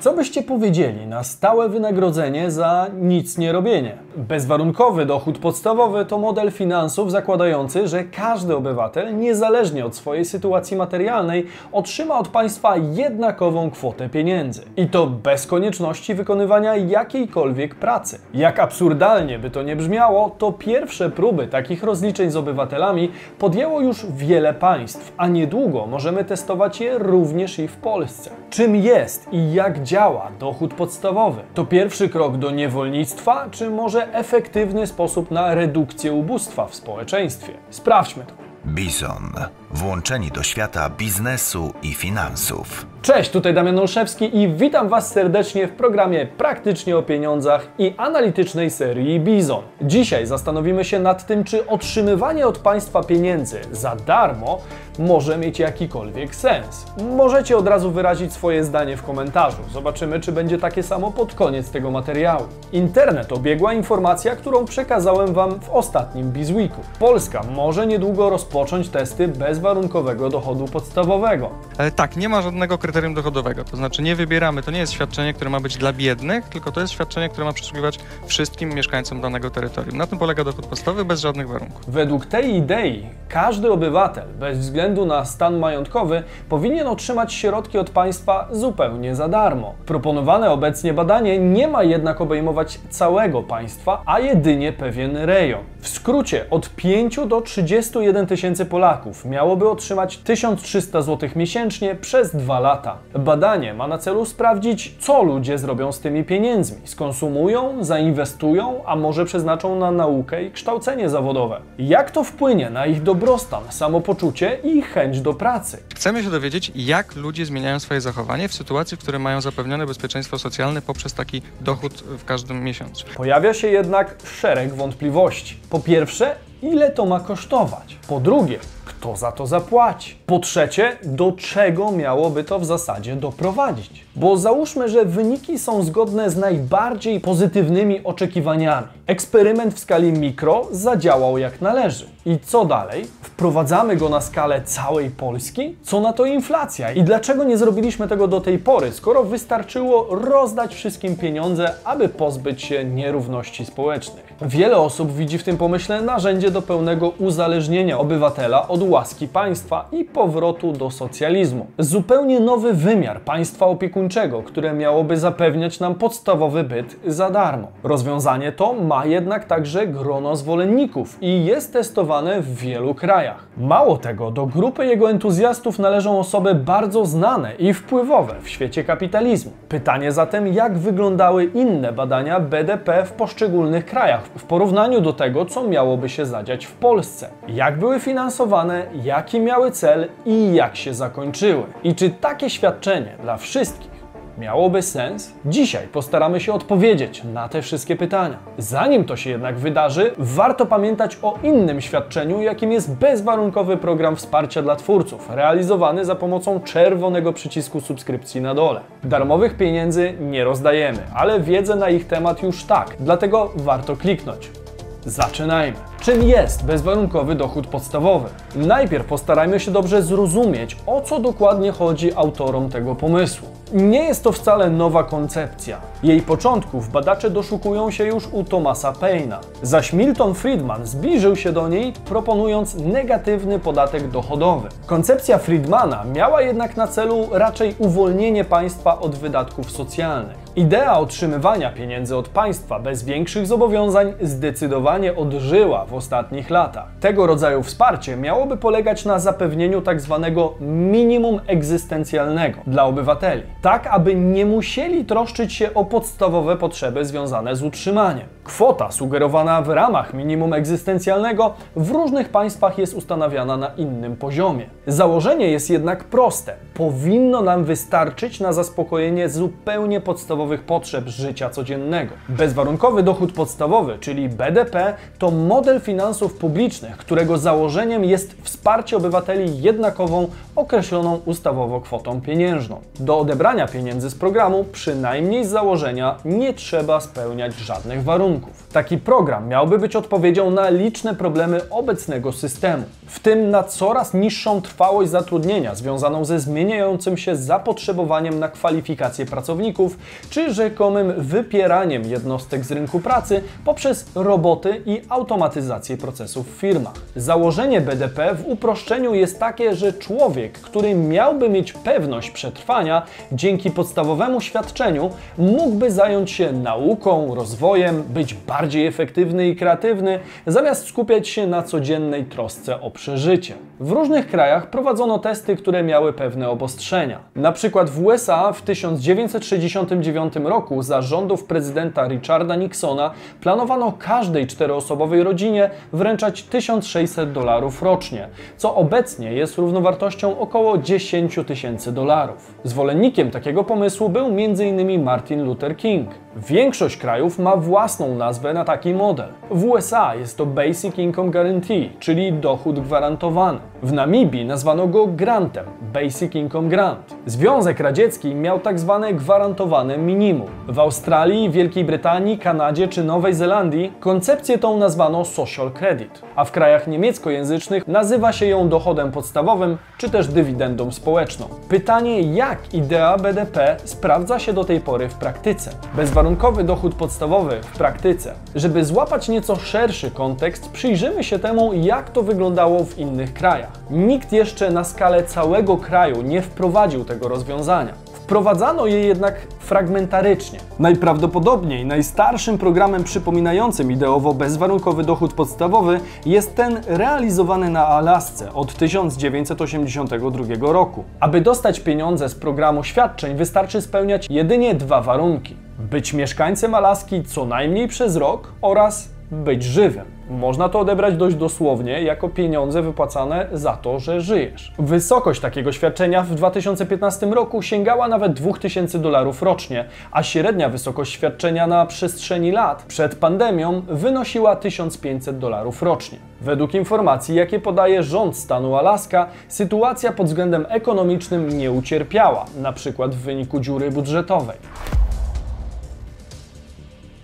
Co byście powiedzieli na stałe wynagrodzenie za nic nie robienie? Bezwarunkowy dochód podstawowy to model finansów zakładający, że każdy obywatel, niezależnie od swojej sytuacji materialnej, otrzyma od państwa jednakową kwotę pieniędzy. I to bez konieczności wykonywania jakiejkolwiek pracy. Jak absurdalnie by to nie brzmiało, to pierwsze próby takich rozliczeń z obywatelami podjęło już wiele państw, a niedługo możemy testować je również i w Polsce. Czym jest i jak działa dochód podstawowy? To pierwszy krok do niewolnictwa, czy może efektywny sposób na redukcję ubóstwa w społeczeństwie? Sprawdźmy to. Bison. Włączeni do świata biznesu i finansów. Cześć, tutaj Damian Olszewski i witam Was serdecznie w programie Praktycznie o pieniądzach i analitycznej serii Bizon. Dzisiaj zastanowimy się nad tym, czy otrzymywanie od państwa pieniędzy za darmo może mieć jakikolwiek sens. Możecie od razu wyrazić swoje zdanie w komentarzu. Zobaczymy, czy będzie takie samo pod koniec tego materiału. Internet obiegła informacja, którą przekazałem Wam w ostatnim Bizweeku. Polska może niedługo rozpocząć testy bezwarunkowego dochodu podstawowego. Ale tak, nie ma żadnego kryterium dochodowego. To znaczy nie wybieramy, to nie jest świadczenie, które ma być dla biednych, tylko to jest świadczenie, które ma przysługiwać wszystkim mieszkańcom danego terytorium. Na tym polega dochód podstawowy bez żadnych warunków. Według tej idei każdy obywatel, bez względu na stan majątkowy, powinien otrzymać środki od państwa zupełnie za darmo. Proponowane obecnie badanie nie ma jednak obejmować całego państwa, a jedynie pewien rejon. W skrócie od 5 do 31 tysięcy Polaków miałoby otrzymać 1300 zł miesięcznie przez dwa lata. Badanie ma na celu sprawdzić, co ludzie zrobią z tymi pieniędzmi. Skonsumują, zainwestują, a może przeznaczą na naukę i kształcenie zawodowe. Jak to wpłynie na ich dobrostan, samopoczucie i chęć do pracy? Chcemy się dowiedzieć, jak ludzie zmieniają swoje zachowanie w sytuacji, w której mają zapewnione bezpieczeństwo socjalne poprzez taki dochód w każdym miesiącu. Pojawia się jednak szereg wątpliwości. Po pierwsze, ile to ma kosztować? Po drugie, kto za to zapłaci? Po trzecie, do czego miałoby to w zasadzie doprowadzić? Bo załóżmy, że wyniki są zgodne z najbardziej pozytywnymi oczekiwaniami. Eksperyment w skali mikro zadziałał jak należy. I co dalej? Wprowadzamy go na skalę całej Polski? Co na to inflacja? I dlaczego nie zrobiliśmy tego do tej pory, skoro wystarczyło rozdać wszystkim pieniądze, aby pozbyć się nierówności społecznych? Wiele osób widzi w tym pomyśle narzędzie do pełnego uzależnienia obywatela od łaski państwa i powrotu do socjalizmu. Zupełnie nowy wymiar państwa opiekuńczego, które miałoby zapewniać nam podstawowy byt za darmo. Rozwiązanie to ma jednak także grono zwolenników i jest testowane w wielu krajach. Mało tego, do grupy jego entuzjastów należą osoby bardzo znane i wpływowe w świecie kapitalizmu. Pytanie zatem, jak wyglądały inne badania BDP w poszczególnych krajach w porównaniu do tego, co miałoby się zadziać w Polsce? Jak były finansowane, jaki miały cel i jak się zakończyły? I czy takie świadczenie dla wszystkich miałoby sens? Dzisiaj postaramy się odpowiedzieć na te wszystkie pytania. Zanim to się jednak wydarzy, warto pamiętać o innym świadczeniu, jakim jest bezwarunkowy program wsparcia dla twórców, realizowany za pomocą czerwonego przycisku subskrypcji na dole. Darmowych pieniędzy nie rozdajemy, ale wiedzę na ich temat już tak, dlatego warto kliknąć. Zaczynajmy. Czym jest bezwarunkowy dochód podstawowy? Najpierw postarajmy się dobrze zrozumieć, o co dokładnie chodzi autorom tego pomysłu. Nie jest to wcale nowa koncepcja. Jej początków badacze doszukują się już u Thomasa Paina. Zaś Milton Friedman zbliżył się do niej, proponując negatywny podatek dochodowy. Koncepcja Friedmana miała jednak na celu raczej uwolnienie państwa od wydatków socjalnych. Idea otrzymywania pieniędzy od państwa bez większych zobowiązań zdecydowanie odżyła w ostatnich latach. Tego rodzaju wsparcie miałoby polegać na zapewnieniu tzw. minimum egzystencjalnego dla obywateli, tak aby nie musieli troszczyć się o podstawowe potrzeby związane z utrzymaniem. Kwota sugerowana w ramach minimum egzystencjalnego w różnych państwach jest ustanawiana na innym poziomie. Założenie jest jednak proste. Powinno nam wystarczyć na zaspokojenie zupełnie podstawowych potrzeb życia codziennego. Bezwarunkowy dochód podstawowy, czyli BDP, to model finansów publicznych, którego założeniem jest wsparcie obywateli jednakową, określoną ustawowo kwotą pieniężną. Do odebrania pieniędzy z programu, przynajmniej z założenia, nie trzeba spełniać żadnych warunków. Warunków. Taki program miałby być odpowiedzią na liczne problemy obecnego systemu, w tym na coraz niższą trwałość zatrudnienia związaną ze zmieniającym się zapotrzebowaniem na kwalifikacje pracowników, czy rzekomym wypieraniem jednostek z rynku pracy poprzez roboty i automatyzację procesów w firmach. Założenie BDP w uproszczeniu jest takie, że człowiek, który miałby mieć pewność przetrwania dzięki podstawowemu świadczeniu, mógłby zająć się nauką, rozwojem, być bardziej efektywny i kreatywny, zamiast skupiać się na codziennej trosce o przeżycie. W różnych krajach prowadzono testy, które miały pewne obostrzenia. Na przykład w USA w 1969 roku za rządów prezydenta Richarda Nixona planowano każdej czteroosobowej rodzinie wręczać 1600 dolarów rocznie, co obecnie jest równowartością około 10 tysięcy dolarów. Zwolennikiem takiego pomysłu był m.in. Martin Luther King. Większość krajów ma własną nazwę na taki model. W USA jest to Basic Income Guarantee, czyli dochód gwarantowany. W Namibii nazwano go grantem, Basic Income Grant. Związek Radziecki miał tak zwane gwarantowane minimum. W Australii, Wielkiej Brytanii, Kanadzie czy Nowej Zelandii koncepcję tą nazwano Social Credit, a w krajach niemieckojęzycznych nazywa się ją dochodem podstawowym czy też dywidendą społeczną. Pytanie, jak idea BDP sprawdza się do tej pory w praktyce? Bezwarunkowy dochód podstawowy w praktyce. Żeby złapać nieco szerszy kontekst, przyjrzymy się temu, jak to wyglądało w innych krajach. Nikt jeszcze na skalę całego kraju nie wprowadził tego rozwiązania. Wprowadzano je jednak fragmentarycznie. Najprawdopodobniej najstarszym programem przypominającym ideowo bezwarunkowy dochód podstawowy jest ten realizowany na Alasce od 1982 roku. Aby dostać pieniądze z programu świadczeń, wystarczy spełniać jedynie dwa warunki: być mieszkańcem Alaski co najmniej przez rok oraz być żywym. Można to odebrać dość dosłownie jako pieniądze wypłacane za to, że żyjesz. Wysokość takiego świadczenia w 2015 roku sięgała nawet 2000 dolarów rocznie, a średnia wysokość świadczenia na przestrzeni lat przed pandemią wynosiła 1500 dolarów rocznie. Według informacji, jakie podaje rząd stanu Alaska, sytuacja pod względem ekonomicznym nie ucierpiała, na przykład w wyniku dziury budżetowej.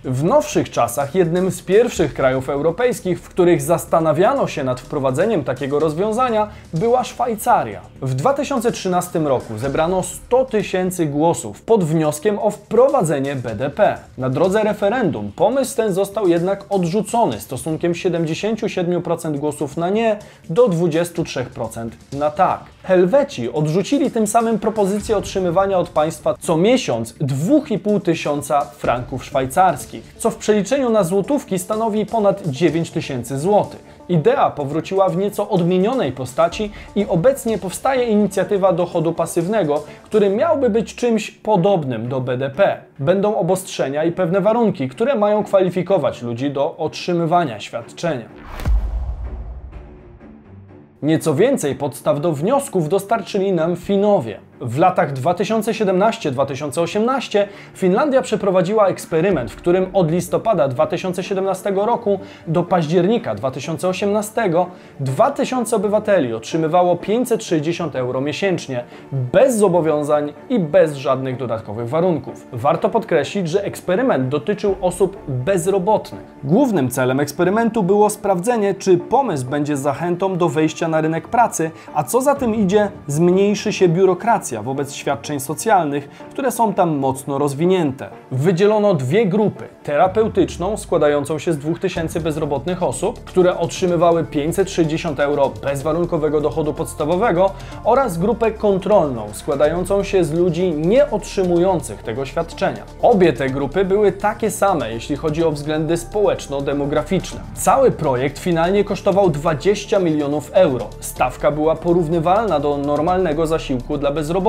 W nowszych czasach jednym z pierwszych krajów europejskich, w których zastanawiano się nad wprowadzeniem takiego rozwiązania, była Szwajcaria. W 2013 roku zebrano 100 tysięcy głosów pod wnioskiem o wprowadzenie BDP. Na drodze referendum pomysł ten został jednak odrzucony stosunkiem 77% głosów na nie do 23% na tak. Helweci odrzucili tym samym propozycję otrzymywania od państwa co miesiąc 2,5 tysiąca franków szwajcarskich, co w przeliczeniu na złotówki stanowi ponad 9 tysięcy złotych. Idea powróciła w nieco odmienionej postaci i obecnie powstaje inicjatywa dochodu pasywnego, który miałby być czymś podobnym do BDP. Będą obostrzenia i pewne warunki, które mają kwalifikować ludzi do otrzymywania świadczenia. Nieco więcej podstaw do wniosków dostarczyli nam Finowie. W latach 2017-2018 Finlandia przeprowadziła eksperyment, w którym od listopada 2017 roku do października 2018 2000 obywateli otrzymywało 560 euro miesięcznie, bez zobowiązań i bez żadnych dodatkowych warunków. Warto podkreślić, że eksperyment dotyczył osób bezrobotnych. Głównym celem eksperymentu było sprawdzenie, czy pomysł będzie zachętą do wejścia na rynek pracy, a co za tym idzie, zmniejszy się biurokracja wobec świadczeń socjalnych, które są tam mocno rozwinięte. Wydzielono dwie grupy: terapeutyczną, składającą się z 2000 bezrobotnych osób, które otrzymywały 560 euro bezwarunkowego dochodu podstawowego, oraz grupę kontrolną, składającą się z ludzi nie otrzymujących tego świadczenia. Obie te grupy były takie same, jeśli chodzi o względy społeczno-demograficzne. Cały projekt finalnie kosztował 20 milionów euro. Stawka była porównywalna do normalnego zasiłku dla bezrobotnych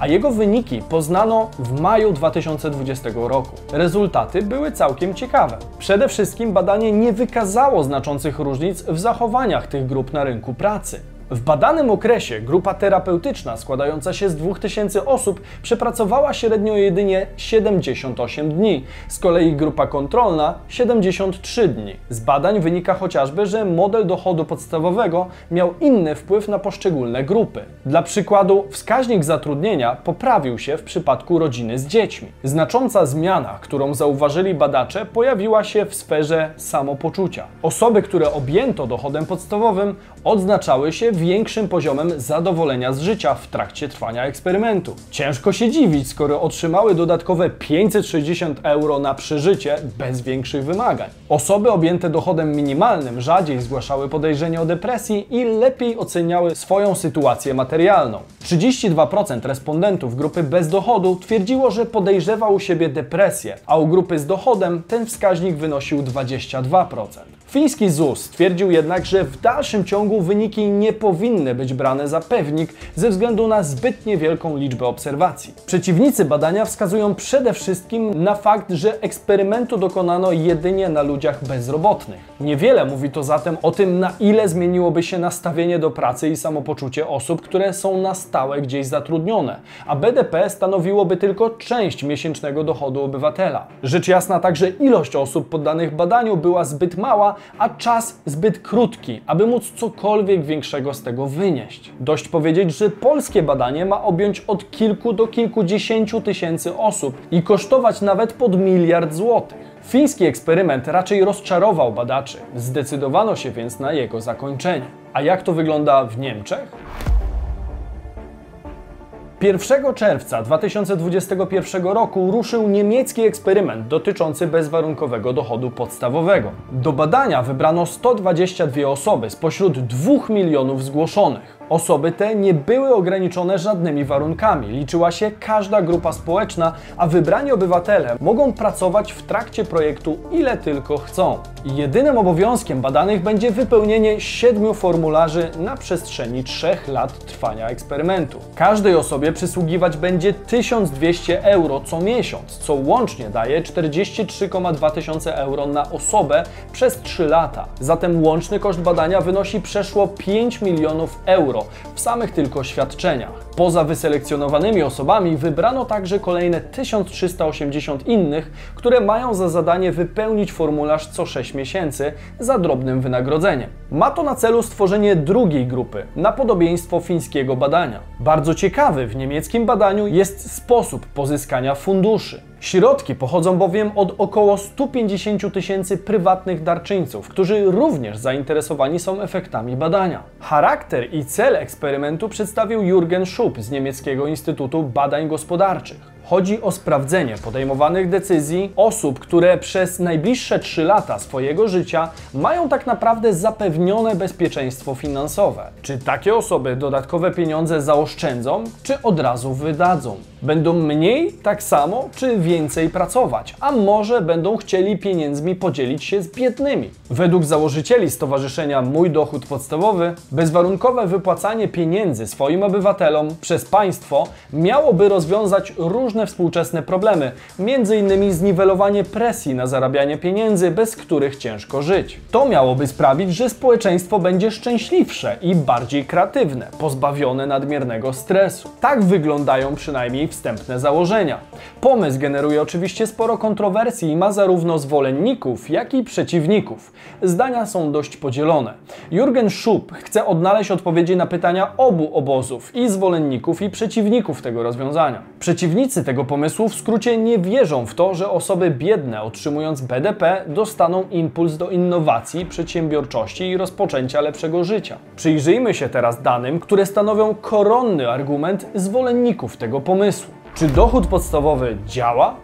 a jego wyniki poznano w maju 2020 roku. Rezultaty były całkiem ciekawe. Przede wszystkim badanie nie wykazało znaczących różnic w zachowaniach tych grup na rynku pracy. W badanym okresie grupa terapeutyczna składająca się z 2000 osób przepracowała średnio jedynie 78 dni, z kolei grupa kontrolna 73 dni. Z badań wynika chociażby, że model dochodu podstawowego miał inny wpływ na poszczególne grupy. Dla przykładu, wskaźnik zatrudnienia poprawił się w przypadku rodziny z dziećmi. Znacząca zmiana, którą zauważyli badacze, pojawiła się w sferze samopoczucia. Osoby, które objęto dochodem podstawowym, odznaczały się większym poziomem zadowolenia z życia w trakcie trwania eksperymentu. Ciężko się dziwić, skoro otrzymały dodatkowe 560 euro na przeżycie bez większych wymagań. Osoby objęte dochodem minimalnym rzadziej zgłaszały podejrzenie o depresji i lepiej oceniały swoją sytuację materialną. 32% respondentów grupy bez dochodu twierdziło, że podejrzewał u siebie depresję, a u grupy z dochodem ten wskaźnik wynosił 22%. Fiński ZUS stwierdził jednak, że w dalszym ciągu wyniki nie powinny być brane za pewnik ze względu na zbyt niewielką liczbę obserwacji. Przeciwnicy badania wskazują przede wszystkim na fakt, że eksperymentu dokonano jedynie na ludziach bezrobotnych. Niewiele mówi to zatem o tym, na ile zmieniłoby się nastawienie do pracy i samopoczucie osób, które są na stałe gdzieś zatrudnione, a BDP stanowiłoby tylko część miesięcznego dochodu obywatela. Rzecz jasna także ilość osób poddanych badaniu była zbyt mała, a czas zbyt krótki, aby móc cokolwiek większego z tego wynieść. Dość powiedzieć, że polskie badanie ma objąć od kilku do kilkudziesięciu tysięcy osób i kosztować nawet pod miliard złotych. Fiński eksperyment raczej rozczarował badaczy, zdecydowano się więc na jego zakończenie. A jak to wygląda w Niemczech? 1 czerwca 2021 roku ruszył niemiecki eksperyment dotyczący bezwarunkowego dochodu podstawowego. Do badania wybrano 122 osoby spośród 2 milionów zgłoszonych. Osoby te nie były ograniczone żadnymi warunkami, liczyła się każda grupa społeczna, a wybrani obywatele mogą pracować w trakcie projektu ile tylko chcą. Jedynym obowiązkiem badanych będzie wypełnienie siedmiu formularzy na przestrzeni trzech lat trwania eksperymentu. Każdej osobie przysługiwać będzie 1200 euro co miesiąc, co łącznie daje 43,2 tysiące euro na osobę przez 3 lata. Zatem łączny koszt badania wynosi przeszło 5 milionów euro w samych tylko świadczeniach. Poza wyselekcjonowanymi osobami wybrano także kolejne 1380 innych, które mają za zadanie wypełnić formularz co 6 miesięcy za drobnym wynagrodzeniem. Ma to na celu stworzenie drugiej grupy, na podobieństwo fińskiego badania. Bardzo ciekawy w niemieckim badaniu jest sposób pozyskania funduszy. Środki pochodzą bowiem od około 150 tysięcy prywatnych darczyńców, którzy również zainteresowani są efektami badania. Charakter i cel eksperymentu przedstawił Jürgen Schupp z Niemieckiego Instytutu Badań Gospodarczych. Chodzi o sprawdzenie podejmowanych decyzji osób, które przez najbliższe 3 lata swojego życia mają tak naprawdę zapewnione bezpieczeństwo finansowe. Czy takie osoby dodatkowe pieniądze zaoszczędzą, czy od razu wydadzą? Będą mniej, tak samo, czy więcej pracować, a może będą chcieli pieniędzmi podzielić się z biednymi. Według założycieli Stowarzyszenia Mój Dochód Podstawowy, bezwarunkowe wypłacanie pieniędzy swoim obywatelom przez państwo miałoby rozwiązać różne współczesne problemy, m.in. zniwelowanie presji na zarabianie pieniędzy, bez których ciężko żyć. To miałoby sprawić, że społeczeństwo będzie szczęśliwsze i bardziej kreatywne, pozbawione nadmiernego stresu. Tak wyglądają przynajmniej wstępne założenia. Pomysł generuje oczywiście sporo kontrowersji i ma zarówno zwolenników, jak i przeciwników. Zdania są dość podzielone. Jürgen Schupp chce odnaleźć odpowiedzi na pytania obu obozów i zwolenników i przeciwników tego rozwiązania. Przeciwnicy tego pomysłu w skrócie nie wierzą w to, że osoby biedne otrzymując BDP dostaną impuls do innowacji, przedsiębiorczości i rozpoczęcia lepszego życia. Przyjrzyjmy się teraz danym, które stanowią koronny argument zwolenników tego pomysłu. Czy dochód podstawowy działa?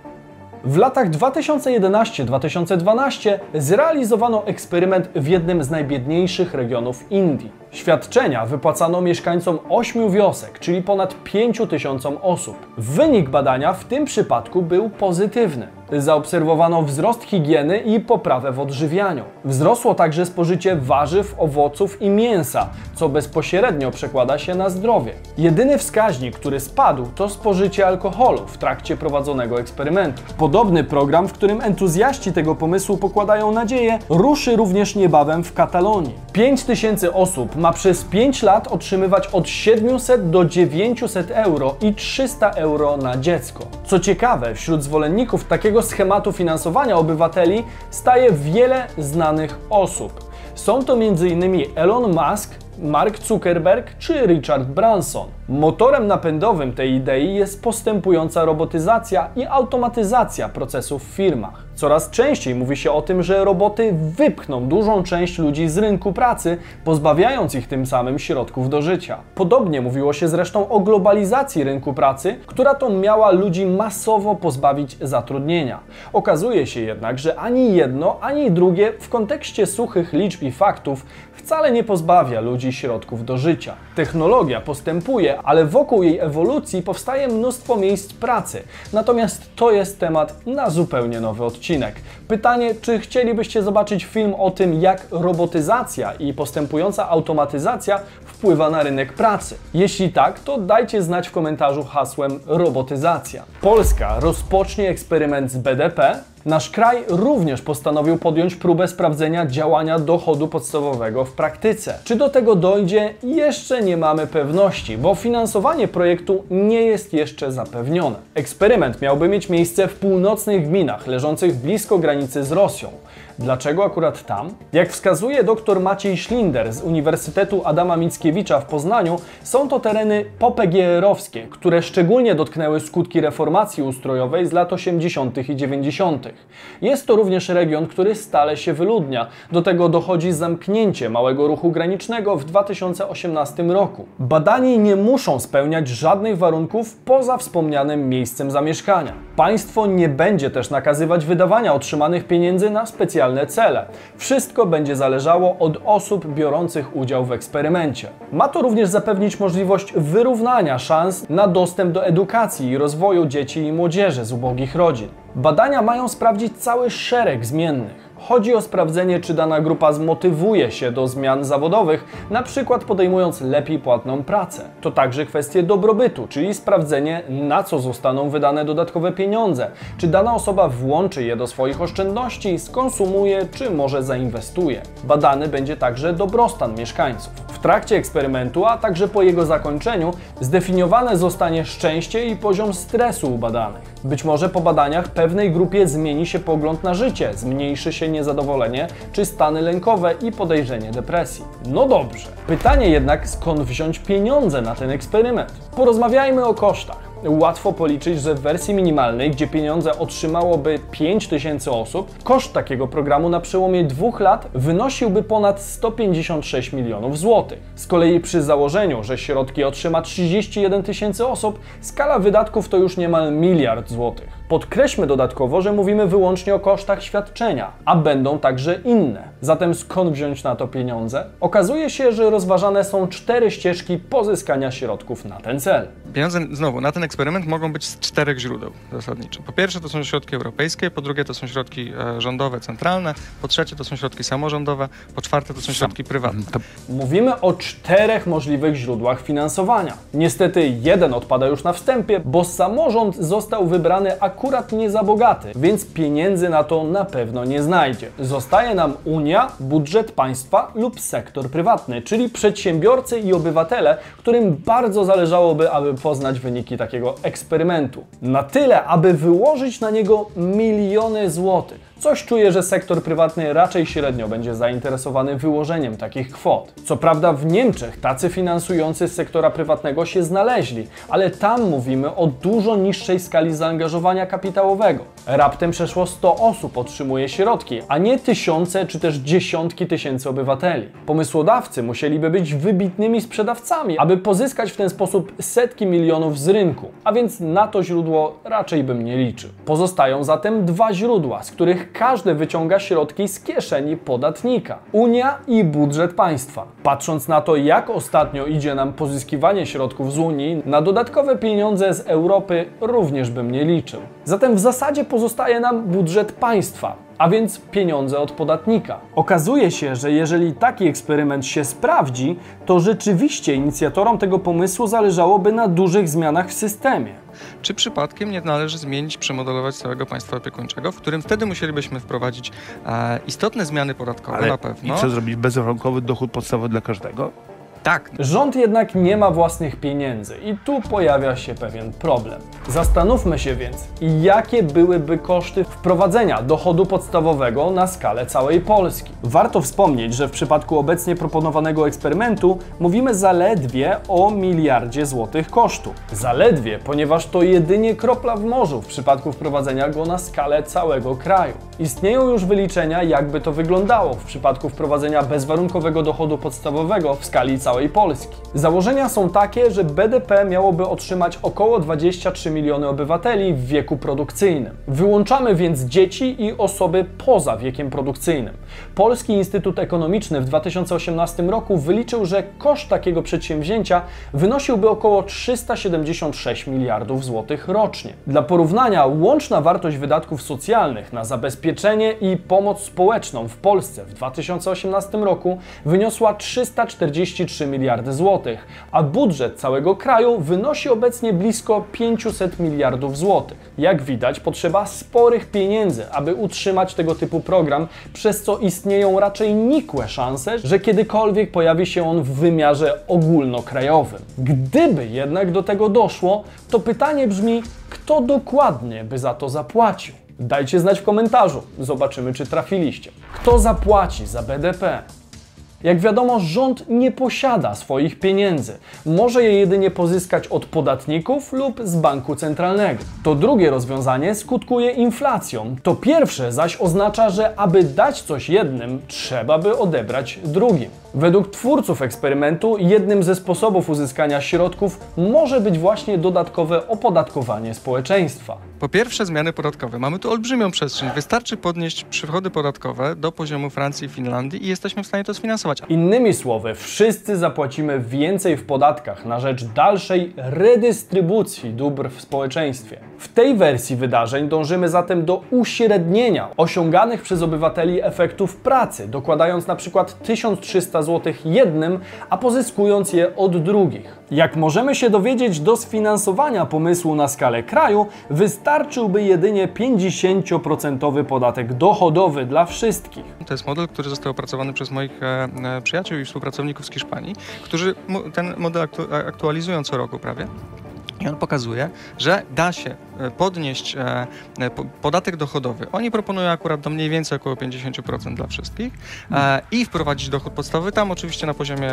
W latach 2011-2012 zrealizowano eksperyment w jednym z najbiedniejszych regionów Indii. Świadczenia wypłacano mieszkańcom 8 wiosek, czyli ponad 5 tysiącom osób. Wynik badania w tym przypadku był pozytywny. Zaobserwowano wzrost higieny i poprawę w odżywianiu. Wzrosło także spożycie warzyw, owoców i mięsa, co bezpośrednio przekłada się na zdrowie. Jedyny wskaźnik, który spadł, to spożycie alkoholu w trakcie prowadzonego eksperymentu. Podobny program, w którym entuzjaści tego pomysłu pokładają nadzieję, ruszy również niebawem w Katalonii. 5000 osób ma przez 5 lat otrzymywać od 700 do 900 euro i 300 euro na dziecko. Co ciekawe, wśród zwolenników takiego schematu finansowania obywateli staje wiele znanych osób. Są to m.in. Elon Musk, Mark Zuckerberg czy Richard Branson. Motorem napędowym tej idei jest postępująca robotyzacja i automatyzacja procesów w firmach. Coraz częściej mówi się o tym, że roboty wypchną dużą część ludzi z rynku pracy, pozbawiając ich tym samym środków do życia. Podobnie mówiło się zresztą o globalizacji rynku pracy, która to miała ludzi masowo pozbawić zatrudnienia. Okazuje się jednak, że ani jedno, ani drugie w kontekście suchych liczb i faktów wcale nie pozbawia ludzi środków do życia. Technologia postępuje, ale wokół jej ewolucji powstaje mnóstwo miejsc pracy. Natomiast to jest temat na zupełnie nowy odcinek. Pytanie, czy chcielibyście zobaczyć film o tym, jak robotyzacja i postępująca automatyzacja wpływa na rynek pracy? Jeśli tak, to dajcie znać w komentarzu hasłem robotyzacja. Polska rozpocznie eksperyment z BDP, Nasz kraj również postanowił podjąć próbę sprawdzenia działania dochodu podstawowego w praktyce. Czy do tego dojdzie? Jeszcze nie mamy pewności, bo finansowanie projektu nie jest jeszcze zapewnione. Eksperyment miałby mieć miejsce w północnych gminach leżących blisko granicy z Rosją. Dlaczego akurat tam? Jak wskazuje dr Maciej Schlinder z Uniwersytetu Adama Mickiewicza w Poznaniu, są to tereny popgr-owskie, które szczególnie dotknęły skutki reformacji ustrojowej z lat 80. i 90. Jest to również region, który stale się wyludnia. Do tego dochodzi zamknięcie małego ruchu granicznego w 2018 roku. Badani nie muszą spełniać żadnych warunków poza wspomnianym miejscem zamieszkania. Państwo nie będzie też nakazywać wydawania otrzymanych pieniędzy na specjalne cele. Wszystko będzie zależało od osób biorących udział w eksperymencie. Ma to również zapewnić możliwość wyrównania szans na dostęp do edukacji i rozwoju dzieci i młodzieży z ubogich rodzin. Badania mają sprawdzić cały szereg zmiennych. Chodzi o sprawdzenie, czy dana grupa zmotywuje się do zmian zawodowych, na przykład podejmując lepiej płatną pracę. To także kwestie dobrobytu, czyli sprawdzenie, na co zostaną wydane dodatkowe pieniądze, czy dana osoba włączy je do swoich oszczędności, skonsumuje, czy może zainwestuje. Badany będzie także dobrostan mieszkańców. W trakcie eksperymentu, a także po jego zakończeniu, zdefiniowane zostanie szczęście i poziom stresu u badanych. Być może po badaniach pewnej grupie zmieni się pogląd na życie, zmniejszy się niezadowolenie czy stany lękowe i podejrzenie depresji. No dobrze. Pytanie jednak, skąd wziąć pieniądze na ten eksperyment? Porozmawiajmy o kosztach. Łatwo policzyć, że w wersji minimalnej, gdzie pieniądze otrzymałoby 5000 osób, koszt takiego programu na przełomie dwóch lat wynosiłby ponad 156 milionów złotych. Z kolei przy założeniu, że środki otrzyma 31 tysięcy osób, skala wydatków to już niemal miliard złotych. Podkreślmy dodatkowo, że mówimy wyłącznie o kosztach świadczenia, a będą także inne. Zatem skąd wziąć na to pieniądze? Okazuje się, że rozważane są cztery ścieżki pozyskania środków na ten cel. Pieniądze znowu na ten eksperyment mogą być z czterech źródeł zasadniczo. Po pierwsze to są środki europejskie, po drugie to są środki e, rządowe, centralne, po trzecie to są środki samorządowe, po czwarte to są środki prywatne. Mówimy o czterech możliwych źródłach finansowania. Niestety jeden odpada już na wstępie, bo samorząd został wybrany akurat nie za bogaty, więc pieniędzy na to na pewno nie znajdzie. Zostaje nam Unia, budżet państwa lub sektor prywatny, czyli przedsiębiorcy i obywatele, którym bardzo zależałoby, aby poznać wyniki takiego eksperymentu. Na tyle, aby wyłożyć na niego miliony złotych. Coś czuję, że sektor prywatny raczej średnio będzie zainteresowany wyłożeniem takich kwot. Co prawda w Niemczech tacy finansujący z sektora prywatnego się znaleźli, ale tam mówimy o dużo niższej skali zaangażowania kapitałowego. Raptem przeszło 100 osób otrzymuje środki, a nie tysiące czy też dziesiątki tysięcy obywateli. Pomysłodawcy musieliby być wybitnymi sprzedawcami, aby pozyskać w ten sposób setki milionów z rynku, a więc na to źródło raczej bym nie liczył. Pozostają zatem dwa źródła, z których każdy wyciąga środki z kieszeni podatnika. Unia i budżet państwa. Patrząc na to, jak ostatnio idzie nam pozyskiwanie środków z Unii, na dodatkowe pieniądze z Europy również bym nie liczył. Zatem w zasadzie pozostaje nam budżet państwa, a więc pieniądze od podatnika. Okazuje się, że jeżeli taki eksperyment się sprawdzi, to rzeczywiście inicjatorom tego pomysłu zależałoby na dużych zmianach w systemie. czy przypadkiem nie należy zmienić, przemodelować całego państwa opiekuńczego, w którym wtedy musielibyśmy wprowadzić e, istotne zmiany podatkowe Ale na pewno. i co zrobić? Bezwarunkowy dochód podstawowy dla każdego? Tak, Rząd jednak nie ma własnych pieniędzy i tu pojawia się pewien problem. Zastanówmy się więc, jakie byłyby koszty wprowadzenia dochodu podstawowego na skalę całej Polski. Warto wspomnieć, że w przypadku obecnie proponowanego eksperymentu mówimy zaledwie o miliardzie złotych kosztu. Zaledwie, ponieważ to jedynie kropla w morzu w przypadku wprowadzenia go na skalę całego kraju. Istnieją już wyliczenia, jakby to wyglądało w przypadku wprowadzenia bezwarunkowego dochodu podstawowego w skali całej Polski. Założenia są takie, że BDP miałoby otrzymać około 23 miliony obywateli w wieku produkcyjnym. Wyłączamy więc dzieci i osoby poza wiekiem produkcyjnym. Polski Instytut Ekonomiczny w 2018 roku wyliczył, że koszt takiego przedsięwzięcia wynosiłby około 376 miliardów złotych rocznie. Dla porównania, łączna wartość wydatków socjalnych na zabezpieczenie i pomoc społeczną w Polsce w 2018 roku wyniosła 343 miliardy złotych, a budżet całego kraju wynosi obecnie blisko 500 miliardów złotych. Jak widać, potrzeba sporych pieniędzy, aby utrzymać tego typu program, przez co istnieją raczej nikłe szanse, że kiedykolwiek pojawi się on w wymiarze ogólnokrajowym. Gdyby jednak do tego doszło, to pytanie brzmi, kto dokładnie by za to zapłacił? Dajcie znać w komentarzu, zobaczymy czy trafiliście. Kto zapłaci za BDP? Jak wiadomo, rząd nie posiada swoich pieniędzy. Może je jedynie pozyskać od podatników lub z banku centralnego. To drugie rozwiązanie skutkuje inflacją. To pierwsze zaś oznacza, że aby dać coś jednym, trzeba by odebrać drugim. Według twórców eksperymentu jednym ze sposobów uzyskania środków może być właśnie dodatkowe opodatkowanie społeczeństwa. Po pierwsze, zmiany podatkowe. Mamy tu olbrzymią przestrzeń. Wystarczy podnieść przychody podatkowe do poziomu Francji i Finlandii i jesteśmy w stanie to sfinansować. Innymi słowy, wszyscy zapłacimy więcej w podatkach na rzecz dalszej redystrybucji dóbr w społeczeństwie. W tej wersji wydarzeń dążymy zatem do uśrednienia osiąganych przez obywateli efektów pracy, dokładając na przykład 1300 zł jednym, a pozyskując je od drugich. Jak możemy się dowiedzieć, do sfinansowania pomysłu na skalę kraju wystarczyłby jedynie 50% podatek dochodowy dla wszystkich. To jest model, który został opracowany przez moich e, e, przyjaciół i współpracowników z Hiszpanii, którzy ten model aktu aktualizują co roku prawie. I on pokazuje, że da się e, podnieść e, e, po- podatek dochodowy. Oni proponują akurat do mniej więcej około 50% dla wszystkich i wprowadzić dochód podstawowy tam oczywiście na poziomie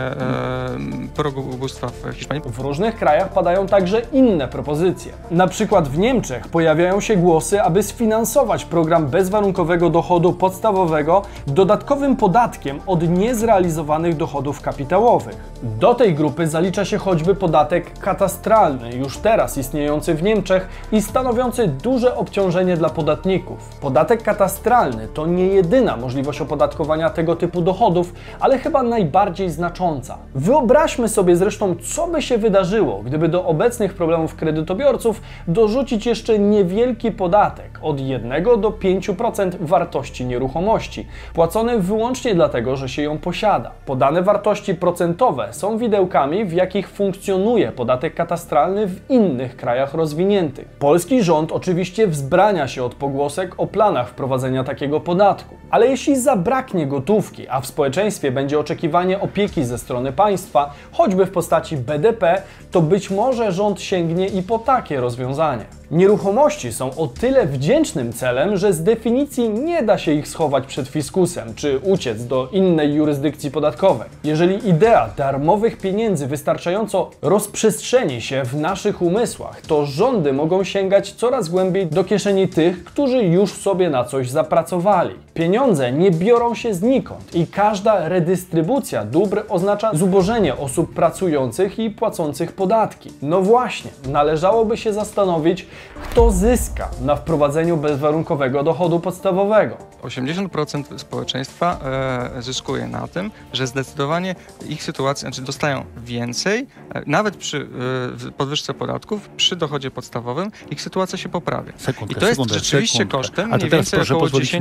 progu ubóstwa w Hiszpanii. W różnych krajach padają także inne propozycje. Na przykład w Niemczech pojawiają się głosy, aby sfinansować program bezwarunkowego dochodu podstawowego dodatkowym podatkiem od niezrealizowanych dochodów kapitałowych. Do tej grupy zalicza się choćby podatek katastralny, już teraz istniejący w Niemczech i stanowiący duże obciążenie dla podatników. Podatek katastralny to nie jedyna możliwość opodatkowania tego typu dochodów, ale chyba najbardziej znacząca. Wyobraźmy sobie zresztą, co by się wydarzyło, gdyby do obecnych problemów kredytobiorców dorzucić jeszcze niewielki podatek od 1 do 5% wartości nieruchomości, płacony wyłącznie dlatego, że się ją posiada. Podane wartości procentowe są widełkami, w jakich funkcjonuje podatek katastralny w innych krajach rozwiniętych. Polski rząd oczywiście wzbrania się od pogłosek o planach wprowadzenia takiego podatku, ale jeśli zabraknie gotówki, a w społeczeństwie będzie oczekiwanie opieki ze strony państwa, choćby w postaci BDP, to być może rząd sięgnie i po takie rozwiązanie. Nieruchomości są o tyle wdzięcznym celem, że z definicji nie da się ich schować przed fiskusem czy uciec do innej jurysdykcji podatkowej. Jeżeli idea darmowych pieniędzy wystarczająco rozprzestrzeni się w naszych umysłach, to rządy mogą sięgać coraz głębiej do kieszeni tych, którzy już sobie na coś zapracowali. Pieniądze nie biorą się znikąd i każda redystrybucja dóbr oznacza zubożenie osób pracujących i płacących podatki. No właśnie, należałoby się zastanowić, Kto zyska na wprowadzeniu bezwarunkowego dochodu podstawowego? 80% społeczeństwa e, zyskuje na tym, że zdecydowanie ich sytuacja, znaczy dostają więcej, e, nawet przy e, podwyżce podatków, przy dochodzie podstawowym ich sytuacja się poprawia. Sekundkę, I to jest sekundkę, rzeczywiście sekundkę. kosztem mniej więcej około pozwolić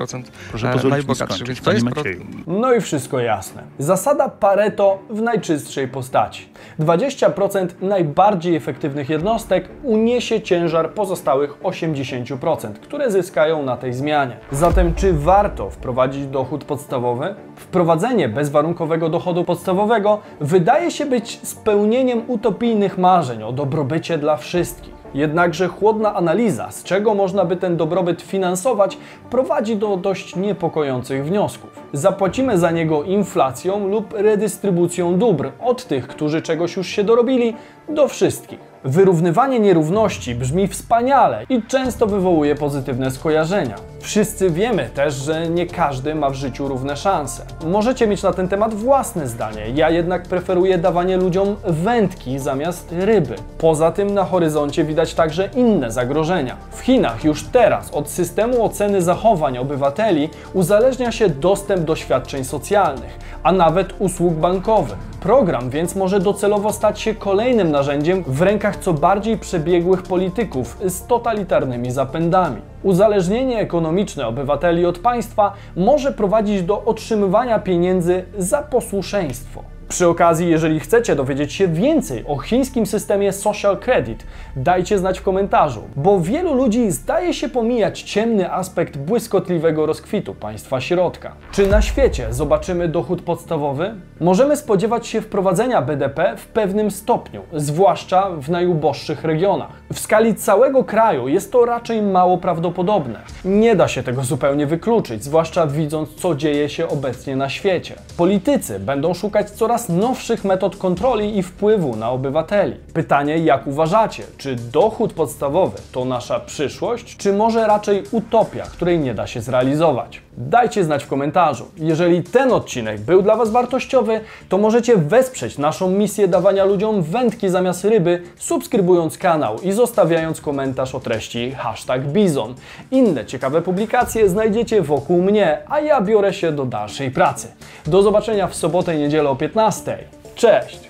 mi skończyć. 10-15% Proszę e, najbogatszych. Więc to jest pro... No i wszystko jasne. Zasada Pareto w najczystszej postaci. 20% najbardziej efektywnych jednostek uniesie ciężar pozostałych 80%, które zyskają na tej zmianie. Zatem czy warto wprowadzić dochód podstawowy? Wprowadzenie bezwarunkowego dochodu podstawowego wydaje się być spełnieniem utopijnych marzeń o dobrobycie dla wszystkich. Jednakże chłodna analiza, z czego można by ten dobrobyt finansować, prowadzi do dość niepokojących wniosków. Zapłacimy za niego inflacją lub redystrybucją dóbr od tych, którzy czegoś już się dorobili, do wszystkich. Wyrównywanie nierówności brzmi wspaniale i często wywołuje pozytywne skojarzenia. Wszyscy wiemy też, że nie każdy ma w życiu równe szanse. Możecie mieć na ten temat własne zdanie, ja jednak preferuję dawanie ludziom wędki zamiast ryby. Poza tym na horyzoncie widać także inne zagrożenia. W Chinach już teraz od systemu oceny zachowań obywateli uzależnia się dostęp do świadczeń socjalnych, a nawet usług bankowych. Program więc może docelowo stać się kolejnym narzędziem w co bardziej przebiegłych polityków z totalitarnymi zapędami. Uzależnienie ekonomiczne obywateli od państwa może prowadzić do otrzymywania pieniędzy za posłuszeństwo. Przy okazji, jeżeli chcecie dowiedzieć się więcej o chińskim systemie social credit, dajcie znać w komentarzu, bo wielu ludzi zdaje się pomijać ciemny aspekt błyskotliwego rozkwitu państwa środka. Czy na świecie zobaczymy dochód podstawowy? Możemy spodziewać się wprowadzenia BDP w pewnym stopniu, zwłaszcza w najuboższych regionach. W skali całego kraju jest to raczej mało prawdopodobne. Nie da się tego zupełnie wykluczyć, zwłaszcza widząc, co dzieje się obecnie na świecie. Politycy będą szukać coraz nowszych metod kontroli i wpływu na obywateli. Pytanie, jak uważacie, czy dochód podstawowy to nasza przyszłość, czy może raczej utopia, której nie da się zrealizować? Dajcie znać w komentarzu. Jeżeli ten odcinek był dla Was wartościowy, to możecie wesprzeć naszą misję dawania ludziom wędki zamiast ryby, subskrybując kanał i zostawiając komentarz o treści hashtag Bizon. Inne ciekawe publikacje znajdziecie wokół mnie, a ja biorę się do dalszej pracy. Do zobaczenia w sobotę i niedzielę o 15. Cześć!